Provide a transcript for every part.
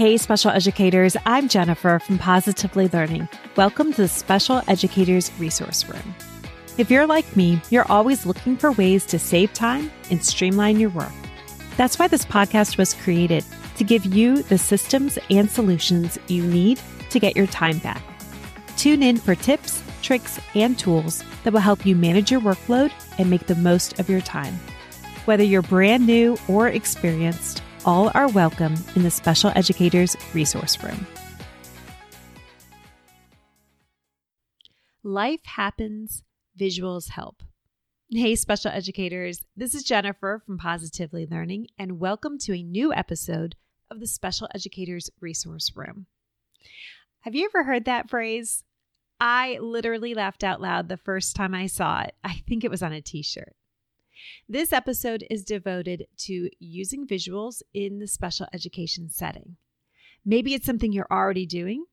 Hey, special educators, I'm Jennifer from Positively Learning. Welcome to the Special Educators Resource Room. If you're like me, you're always looking for ways to save time and streamline your work. That's why this podcast was created to give you the systems and solutions you need to get your time back. Tune in for tips, tricks, and tools that will help you manage your workload and make the most of your time. Whether you're brand new or experienced, all are welcome in the Special Educators Resource Room. Life happens, visuals help. Hey, special educators, this is Jennifer from Positively Learning, and welcome to a new episode of the Special Educators Resource Room. Have you ever heard that phrase? I literally laughed out loud the first time I saw it. I think it was on a t shirt. This episode is devoted to using visuals in the special education setting. Maybe it's something you're already doing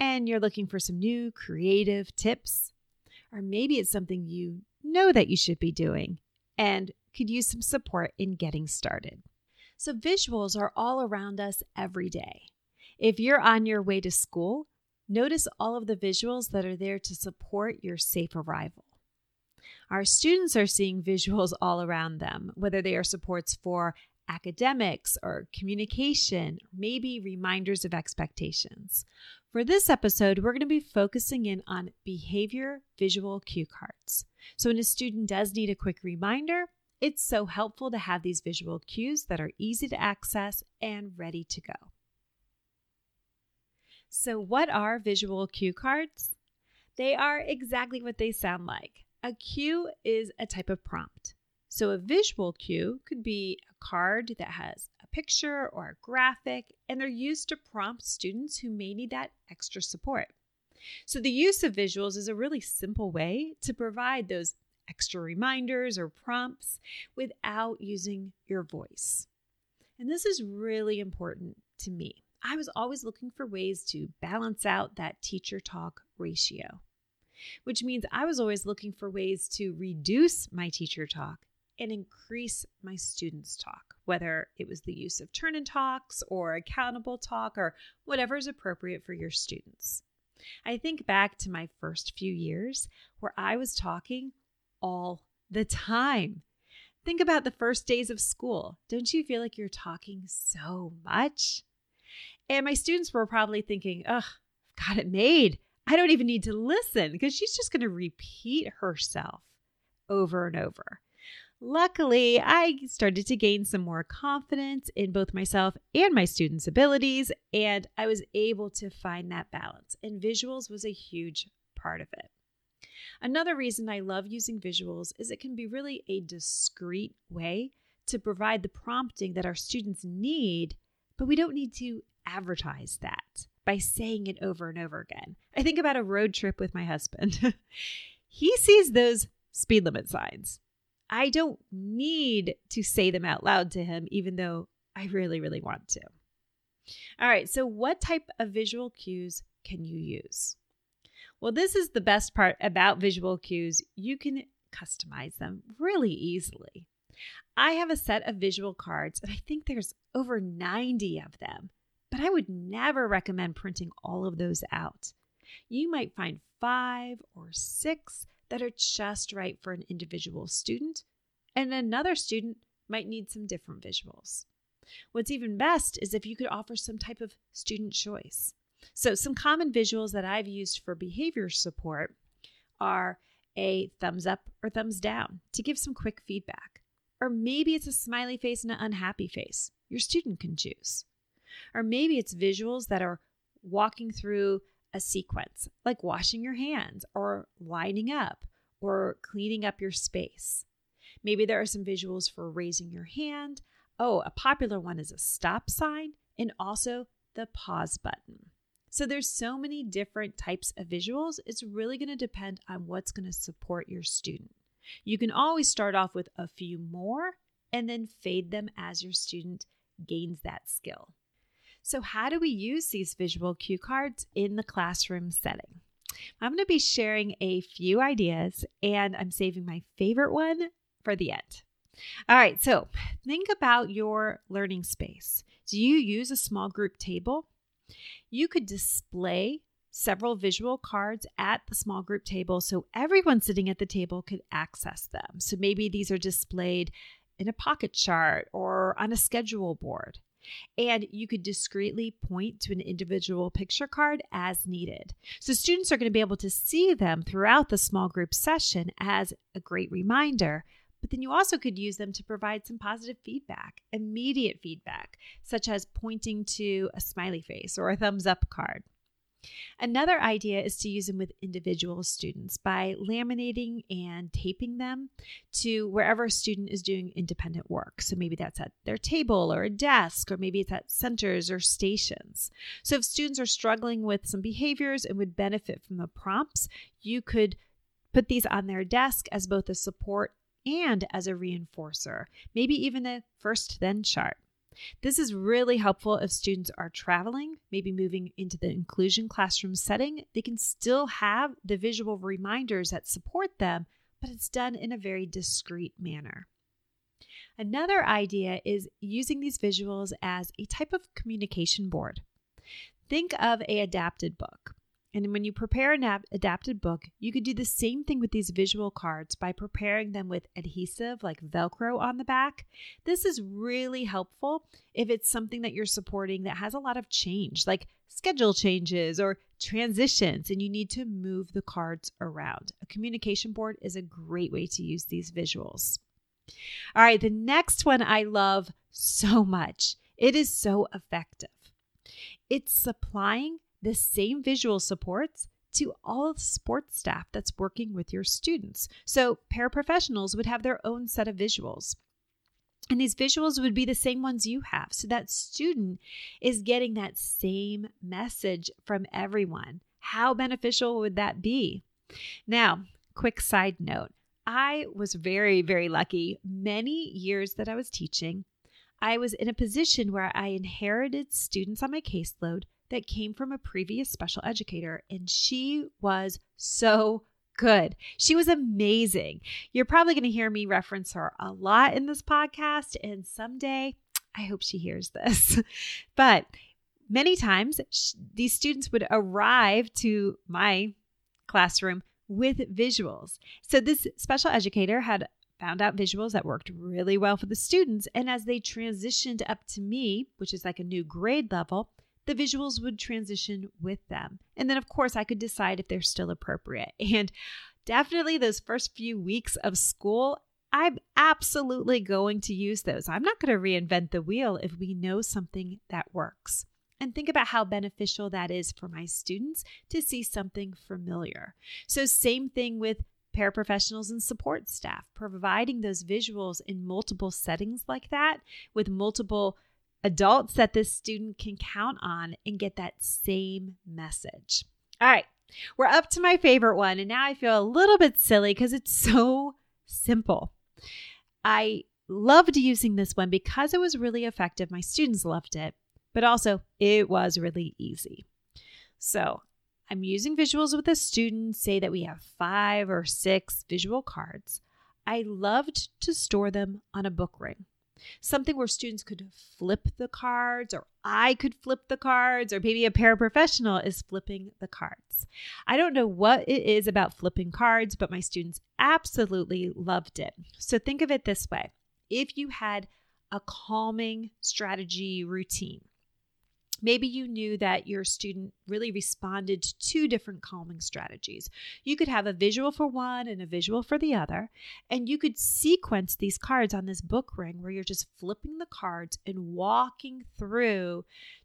and you're looking for some new creative tips, or maybe it's something you know that you should be doing and could use some support in getting started. So, visuals are all around us every day. If you're on your way to school, notice all of the visuals that are there to support your safe arrival. Our students are seeing visuals all around them, whether they are supports for academics or communication, maybe reminders of expectations. For this episode, we're going to be focusing in on behavior visual cue cards. So, when a student does need a quick reminder, it's so helpful to have these visual cues that are easy to access and ready to go. So, what are visual cue cards? They are exactly what they sound like a cue is a type of prompt. So, a visual cue could be a card that has a picture or a graphic, and they're used to prompt students who may need that extra support. So, the use of visuals is a really simple way to provide those extra reminders or prompts without using your voice. And this is really important to me. I was always looking for ways to balance out that teacher talk ratio which means I was always looking for ways to reduce my teacher talk and increase my students' talk, whether it was the use of turn and talks or accountable talk or whatever is appropriate for your students. I think back to my first few years where I was talking all the time. Think about the first days of school. Don't you feel like you're talking so much? And my students were probably thinking, ugh, I've got it made. I don't even need to listen because she's just going to repeat herself over and over. Luckily, I started to gain some more confidence in both myself and my students' abilities, and I was able to find that balance. And visuals was a huge part of it. Another reason I love using visuals is it can be really a discreet way to provide the prompting that our students need, but we don't need to advertise that by saying it over and over again. I think about a road trip with my husband. he sees those speed limit signs. I don't need to say them out loud to him, even though I really, really want to. All right, so what type of visual cues can you use? Well, this is the best part about visual cues. You can customize them really easily. I have a set of visual cards, and I think there's over 90 of them but I would never recommend printing all of those out. You might find five or six that are just right for an individual student, and another student might need some different visuals. What's even best is if you could offer some type of student choice. So, some common visuals that I've used for behavior support are a thumbs up or thumbs down to give some quick feedback. Or maybe it's a smiley face and an unhappy face. Your student can choose. Or maybe it's visuals that are walking through a sequence, like washing your hands or lining up or cleaning up your space. Maybe there are some visuals for raising your hand. Oh, a popular one is a stop sign and also the pause button. So there's so many different types of visuals. It's really going to depend on what's going to support your student. You can always start off with a few more and then fade them as your student gains that skill. So, how do we use these visual cue cards in the classroom setting? I'm going to be sharing a few ideas and I'm saving my favorite one for the end. All right, so think about your learning space. Do you use a small group table You could display several visual cards at the small group table so everyone sitting at the table could access them. So maybe these are displayed in a pocket chart or on a schedule board. And you could discreetly point to an individual picture card as needed. So students are going to be able to see them throughout the small group session as a great reminder. But then you also could use them to provide some positive feedback, immediate feedback, such as pointing to a smiley face or a thumbs up card. Another idea is to use them with individual students by laminating and taping them to wherever a student is doing independent work. So maybe that's at their table or a desk, or maybe it's at centers or stations. So if students are struggling with some behaviors and would benefit from the prompts, you could put these on their desk as both a support and as a reinforcer, maybe even a first then chart. This is really helpful if students are traveling, maybe moving into the inclusion classroom setting. They can still have the visual reminders that support them, but it's done in a very discreet manner. Another idea is using these visuals as a type of communication board. Think of a adapted book. And when you prepare an adapted book, you could do the same thing with these visual cards by preparing them with adhesive like Velcro on the back. This is really helpful if it's something that you're supporting that has a lot of change, like schedule changes or transitions, and you need to move the cards around. A communication board is a great way to use these visuals. All right, the next one I love so much. It is so effective. It's supplying the same visual supports to all sports staff that's working with your students. So, paraprofessionals would have their own set of visuals. And these visuals would be the same ones you have. So that student is getting that same message from everyone. How beneficial would that be? Now, quick side note I was very, very lucky. Many years that I was teaching, I was in a position where I inherited students on my caseload that came from a previous special educator, and she was so good. She was amazing. You're probably going to hear me reference her a lot in this podcast, and someday I hope she hears this. but many times, these students would arrive to my classroom with visuals. So, this special educator had found out visuals that worked really well for the students. And as they transitioned up to me, which is like a new grade level, the visuals would transition with them. And then, of course, I could decide if they're still appropriate. And definitely those first few weeks of school, I'm absolutely going to use those. I'm not going to reinvent the wheel if we know something that works. And think about how beneficial that is for my students to see something familiar. So, same thing with paraprofessionals and support staff, providing those visuals in multiple settings like that with multiple adults that this student can count on and get that same message. All right, we're up to my favorite one. And now I feel a little bit silly because it's so simple. I loved using this one because it was really effective. My students loved it, but also it was really easy. So I'm using visuals with a student, say that we have five or six visual cards. I loved to store them on a book ring something where students could flip the cards, or I could flip the cards, or maybe a paraprofessional is flipping the cards. I don't know what it is about flipping cards, but my students absolutely loved it. So think of it this way if you had a calming strategy routine, Maybe you knew that your student really responded to two different calming strategies. You could have a visual for one and a visual for the other, and you could sequence these cards on this book ring where you're just flipping the cards and walking through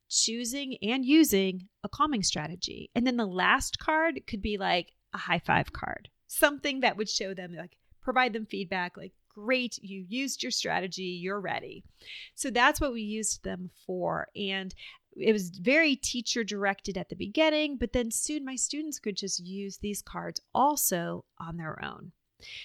choosing and using a calming strategy. And then the last card could be like a high five card, something that would show them, like, provide them feedback, like, great, you used your strategy, you're ready. So that's what we used them for. And it was very teacher directed at the beginning, but then soon my students could just use these cards also on their own.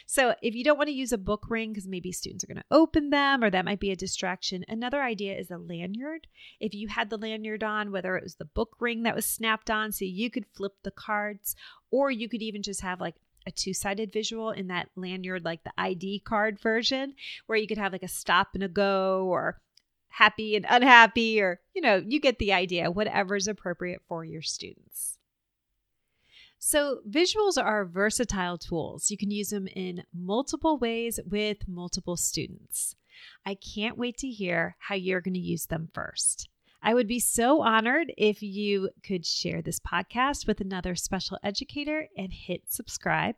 So, if you don't want to use a book ring because maybe students are going to open them or that might be a distraction, another idea is a lanyard. If you had the lanyard on, whether it was the book ring that was snapped on so you could flip the cards, or you could even just have like a two sided visual in that lanyard, like the ID card version, where you could have like a stop and a go or happy and unhappy, or, you know, you get the idea, whatever's appropriate for your students. So, visuals are versatile tools. You can use them in multiple ways with multiple students. I can't wait to hear how you're going to use them first. I would be so honored if you could share this podcast with another special educator and hit subscribe.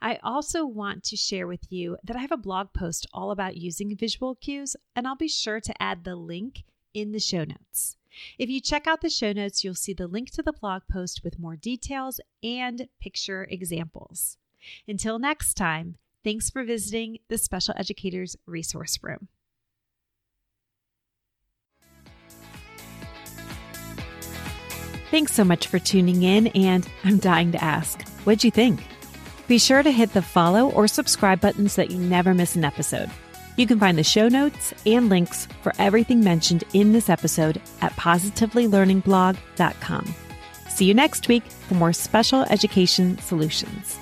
I also want to share with you that I have a blog post all about using visual cues, and I'll be sure to add the link in the show notes. If you check out the show notes, you'll see the link to the blog post with more details and picture examples. Until next time, thanks for visiting the Special Educators Resource Room. Thanks so much for tuning in, and I'm dying to ask, what'd you think? Be sure to hit the follow or subscribe buttons so that you never miss an episode. You can find the show notes and links for everything mentioned in this episode at positivelylearningblog.com. See you next week for more special education solutions.